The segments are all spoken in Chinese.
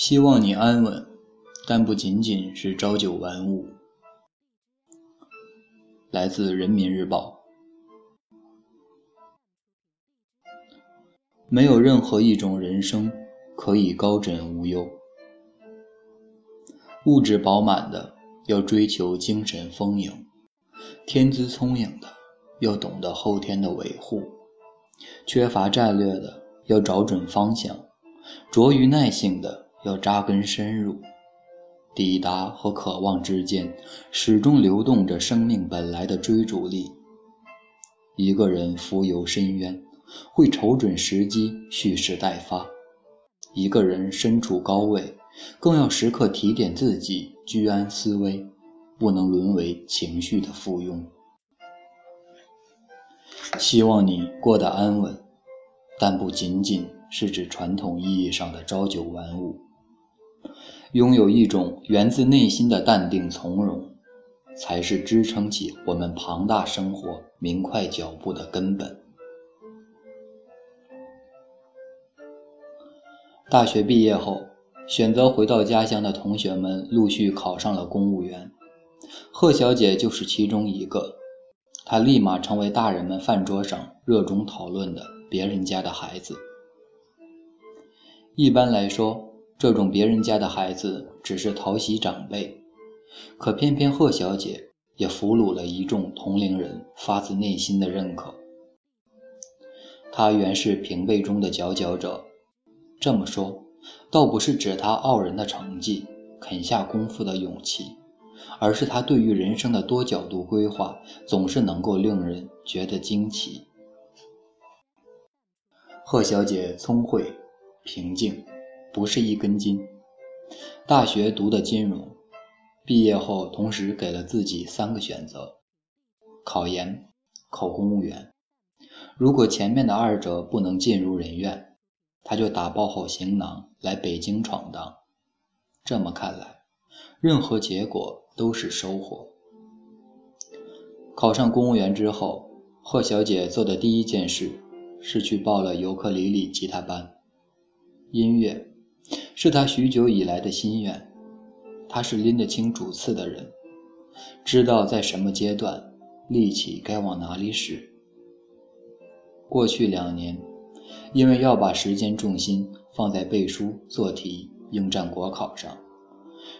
希望你安稳，但不仅仅是朝九晚五。来自《人民日报》。没有任何一种人生可以高枕无忧。物质饱满的要追求精神丰盈，天资聪颖的要懂得后天的维护，缺乏战略的要找准方向，拙于耐性的。要扎根深入，抵达和渴望之间，始终流动着生命本来的追逐力。一个人浮游深渊，会瞅准时机，蓄势待发；一个人身处高位，更要时刻提点自己，居安思危，不能沦为情绪的附庸。希望你过得安稳，但不仅仅是指传统意义上的朝九晚五。拥有一种源自内心的淡定从容，才是支撑起我们庞大生活明快脚步的根本。大学毕业后，选择回到家乡的同学们陆续考上了公务员，贺小姐就是其中一个。她立马成为大人们饭桌上热衷讨论的别人家的孩子。一般来说。这种别人家的孩子只是讨喜长辈，可偏偏贺小姐也俘虏了一众同龄人发自内心的认可。她原是平辈中的佼佼者，这么说倒不是指她傲人的成绩、肯下功夫的勇气，而是她对于人生的多角度规划总是能够令人觉得惊奇。贺小姐聪慧、平静。不是一根筋。大学读的金融，毕业后同时给了自己三个选择：考研、考公务员。如果前面的二者不能尽如人愿，他就打包好行囊来北京闯荡。这么看来，任何结果都是收获。考上公务员之后，贺小姐做的第一件事是去报了尤克里里吉他班，音乐。是他许久以来的心愿。他是拎得清主次的人，知道在什么阶段力气该往哪里使。过去两年，因为要把时间重心放在背书、做题、应战国考上，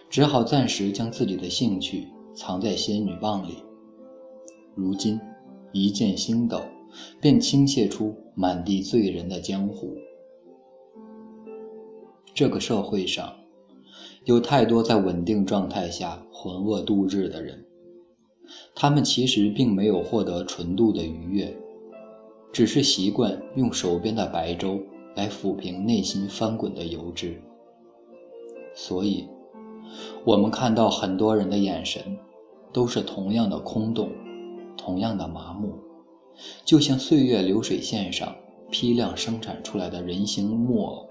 只好暂时将自己的兴趣藏在仙女棒里。如今一见星斗，便倾泻出满地醉人的江湖。这个社会上，有太多在稳定状态下浑噩度日的人，他们其实并没有获得纯度的愉悦，只是习惯用手边的白粥来抚平内心翻滚的油脂。所以，我们看到很多人的眼神，都是同样的空洞，同样的麻木，就像岁月流水线上批量生产出来的人形木偶。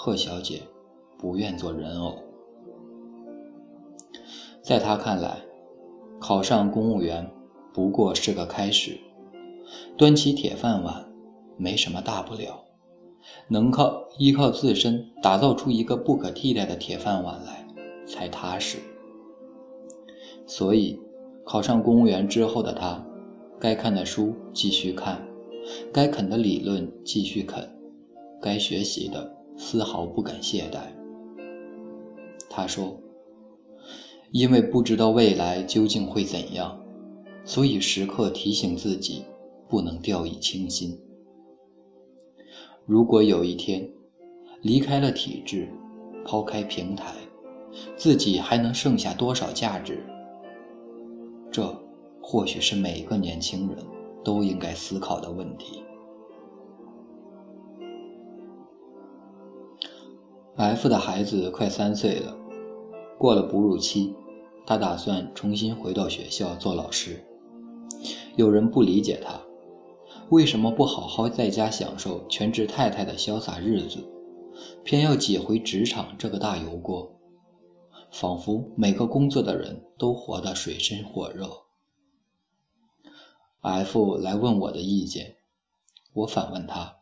贺小姐不愿做人偶，在她看来，考上公务员不过是个开始，端起铁饭碗没什么大不了，能靠依靠自身打造出一个不可替代的铁饭碗来才踏实。所以，考上公务员之后的她，该看的书继续看，该啃的理论继续啃，该学习的。丝毫不敢懈怠。他说：“因为不知道未来究竟会怎样，所以时刻提醒自己不能掉以轻心。如果有一天离开了体制，抛开平台，自己还能剩下多少价值？这或许是每个年轻人都应该思考的问题。” F 的孩子快三岁了，过了哺乳期，他打算重新回到学校做老师。有人不理解他，为什么不好好在家享受全职太太的潇洒日子，偏要挤回职场这个大油锅？仿佛每个工作的人都活得水深火热。F 来问我的意见，我反问他：“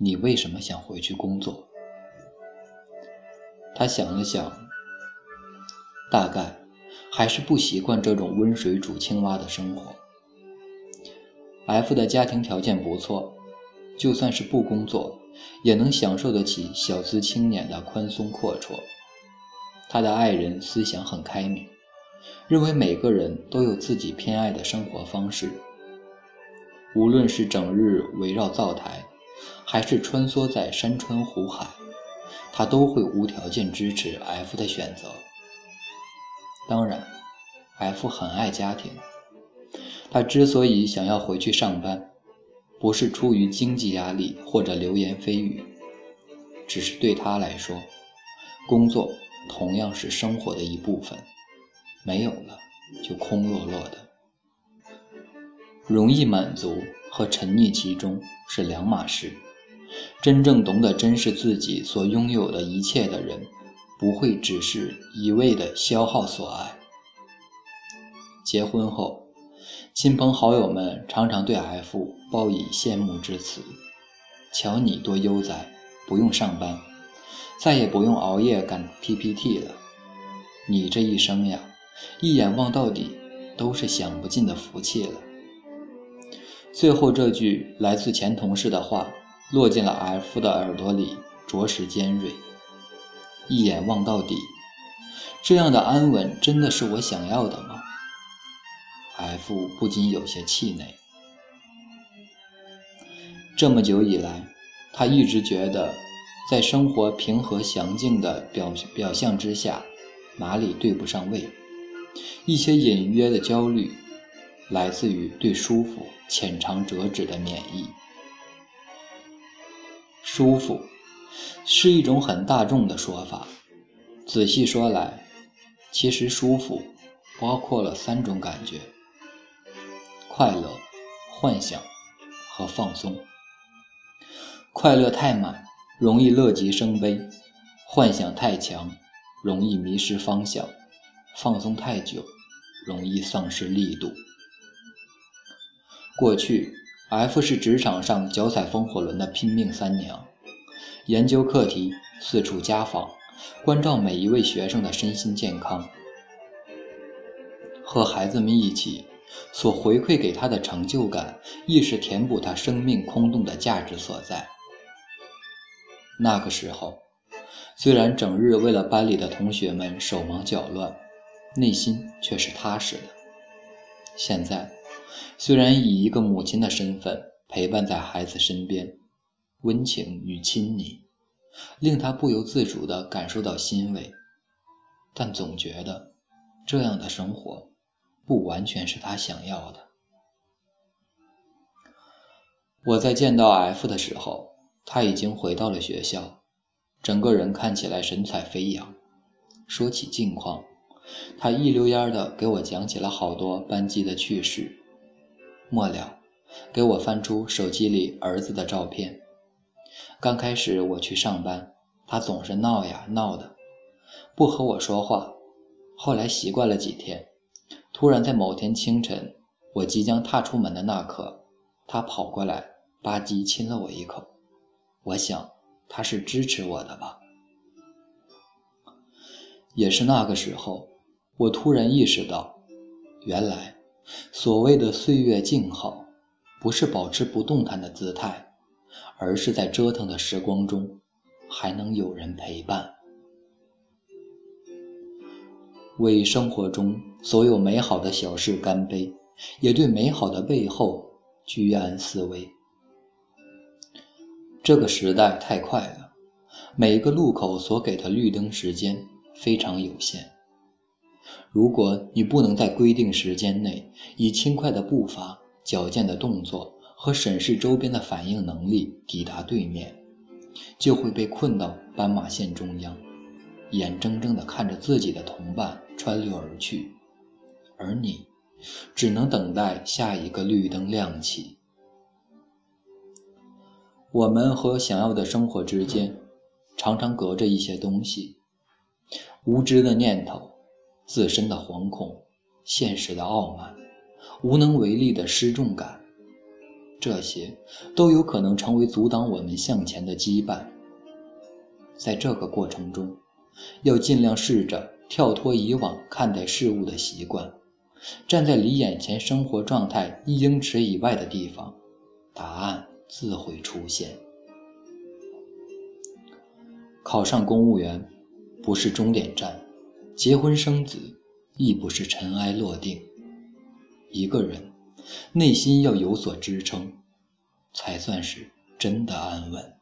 你为什么想回去工作？”他想了想，大概还是不习惯这种温水煮青蛙的生活。F 的家庭条件不错，就算是不工作，也能享受得起小资青年的宽松阔绰。他的爱人思想很开明，认为每个人都有自己偏爱的生活方式。无论是整日围绕灶台，还是穿梭在山川湖海，他都会无条件支持 F 的选择。当然，F 很爱家庭。他之所以想要回去上班，不是出于经济压力或者流言蜚语，只是对他来说，工作同样是生活的一部分，没有了就空落落的。容易满足和沉溺其中是两码事。真正懂得珍视自己所拥有的一切的人，不会只是一味的消耗所爱。结婚后。亲朋好友们常常对 F 报以羡慕之词：“瞧你多悠哉，不用上班，再也不用熬夜赶 PPT 了。你这一生呀，一眼望到底都是享不尽的福气了。”最后这句来自前同事的话落进了 F 的耳朵里，着实尖锐。一眼望到底，这样的安稳真的是我想要的吗？F 不禁有些气馁。这么久以来，他一直觉得，在生活平和详静的表表象之下，哪里对不上位？一些隐约的焦虑，来自于对舒服浅尝辄止的免疫。舒服，是一种很大众的说法。仔细说来，其实舒服包括了三种感觉。快乐、幻想和放松。快乐太满，容易乐极生悲；幻想太强，容易迷失方向；放松太久，容易丧失力度。过去，F 是职场上脚踩风火轮的拼命三娘，研究课题，四处家访，关照每一位学生的身心健康，和孩子们一起。所回馈给他的成就感，亦是填补他生命空洞的价值所在。那个时候，虽然整日为了班里的同学们手忙脚乱，内心却是踏实的。现在，虽然以一个母亲的身份陪伴在孩子身边，温情与亲昵，令他不由自主地感受到欣慰，但总觉得这样的生活。不完全是他想要的。我在见到 F 的时候，他已经回到了学校，整个人看起来神采飞扬。说起近况，他一溜烟的给我讲起了好多班级的趣事，末了给我翻出手机里儿子的照片。刚开始我去上班，他总是闹呀闹的，不和我说话。后来习惯了几天。突然，在某天清晨，我即将踏出门的那刻，他跑过来，吧唧亲了我一口。我想，他是支持我的吧。也是那个时候，我突然意识到，原来所谓的岁月静好，不是保持不动弹的姿态，而是在折腾的时光中，还能有人陪伴。为生活中所有美好的小事干杯，也对美好的背后居安思危。这个时代太快了，每个路口所给的绿灯时间非常有限。如果你不能在规定时间内以轻快的步伐、矫健的动作和审视周边的反应能力抵达对面，就会被困到斑马线中央。眼睁睁地看着自己的同伴穿流而去，而你只能等待下一个绿灯亮起。我们和想要的生活之间，常常隔着一些东西：无知的念头、自身的惶恐、现实的傲慢、无能为力的失重感，这些都有可能成为阻挡我们向前的羁绊。在这个过程中，要尽量试着跳脱以往看待事物的习惯，站在离眼前生活状态一英尺以外的地方，答案自会出现。考上公务员不是终点站，结婚生子亦不是尘埃落定。一个人内心要有所支撑，才算是真的安稳。